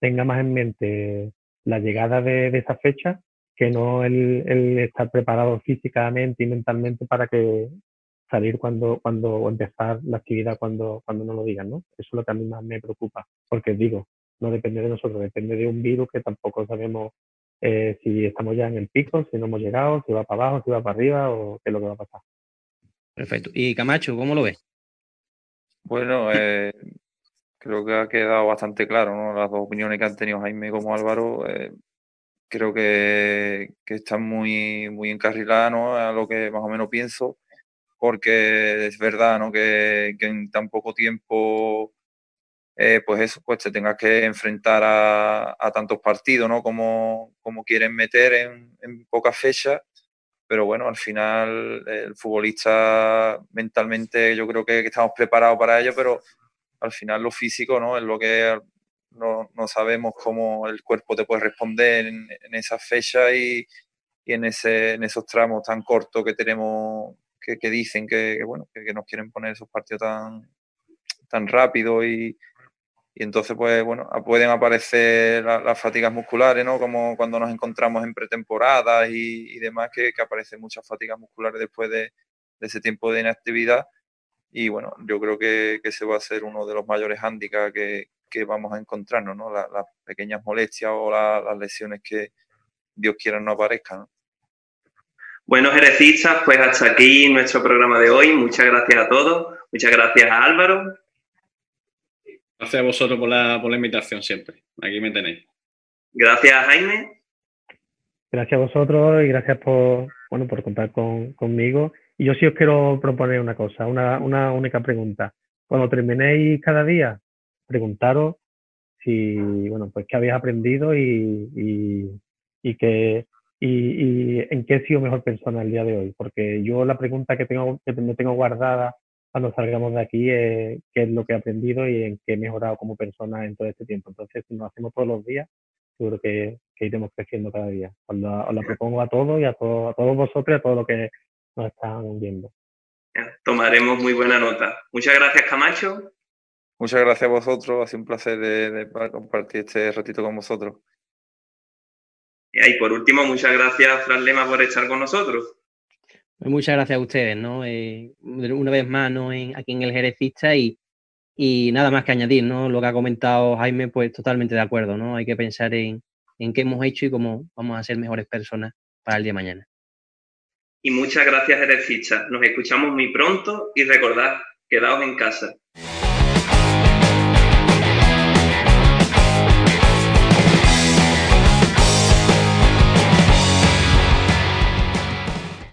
[SPEAKER 7] tenga más en mente la llegada de, esa fecha que no el, el, estar preparado físicamente y mentalmente para que salir cuando, cuando o empezar la actividad cuando, cuando no lo digan, ¿no? Eso es lo que a mí más me preocupa, porque digo, no depende de nosotros, depende de un virus que tampoco sabemos eh, si estamos ya en el pico, si no hemos llegado, si va para abajo, si va para arriba o qué es lo que va a pasar.
[SPEAKER 2] Perfecto. ¿Y Camacho, cómo lo ves?
[SPEAKER 5] Bueno, eh, creo que ha quedado bastante claro, ¿no? Las dos opiniones que han tenido Jaime como Álvaro, eh, creo que, están muy, muy encarriladas, ¿no? A lo que más o menos pienso, porque es verdad, ¿no? Que, en tan poco tiempo, eh, pues eso, pues te tengas que enfrentar a, tantos partidos, ¿no? Como, como quieren meter en, en pocas fechas pero bueno, al final el futbolista mentalmente yo creo que, estamos preparados para ello, pero al final lo físico no es lo que no, no sabemos cómo el cuerpo te puede responder en, en esa fecha y, y, en, ese, en esos tramos tan cortos que tenemos, que, dicen que, bueno, que, nos quieren poner esos partidos tan, tan rápido y, y entonces, pues bueno, pueden aparecer las fatigas musculares, ¿no? Como cuando nos encontramos en pretemporadas y, demás, que, aparecen muchas fatigas musculares después de, ese tiempo de inactividad. Y bueno, yo creo que, ese va a ser uno de los mayores hándicaps que, vamos a encontrarnos, ¿no? Las, pequeñas molestias o las lesiones que Dios quiera no aparezcan.
[SPEAKER 4] Bueno, pues hasta aquí nuestro programa de hoy. Muchas gracias a todos. Muchas gracias a Álvaro.
[SPEAKER 6] Gracias a vosotros por la, por la invitación siempre. Aquí me tenéis.
[SPEAKER 4] Gracias, Jaime.
[SPEAKER 7] Gracias a vosotros y gracias por, bueno, por contar con, conmigo. Y yo sí os quiero proponer una cosa, una, una única pregunta. Cuando terminéis cada día, preguntaros si, bueno, pues qué habéis aprendido y, y, y, que, y, y en qué he sido mejor persona el día de hoy. Porque yo la pregunta que, tengo, que me tengo guardada cuando salgamos de aquí eh, qué es lo que he aprendido y en qué he mejorado como persona en todo este tiempo. Entonces, si lo hacemos todos los días, seguro que, iremos creciendo cada día. Cuando os la propongo a todos y a, todos a todos vosotros y a todos los que nos están viendo.
[SPEAKER 4] Tomaremos muy buena nota. Muchas gracias, Camacho.
[SPEAKER 5] Muchas gracias a vosotros. Ha sido un placer de, compartir este ratito con vosotros.
[SPEAKER 4] Y por último, muchas gracias, Fran Lema, por estar con nosotros.
[SPEAKER 2] Pues muchas gracias a ustedes, ¿no? Eh, una vez más, ¿no? aquí en el Jerecista y, y nada más que añadir, ¿no? Lo que ha comentado Jaime, pues totalmente de acuerdo, ¿no? Hay que pensar en, en qué hemos hecho y cómo vamos a ser mejores personas para el día de mañana.
[SPEAKER 4] Y muchas gracias, Jerecista. Nos escuchamos muy pronto y recordad, quedaos en casa.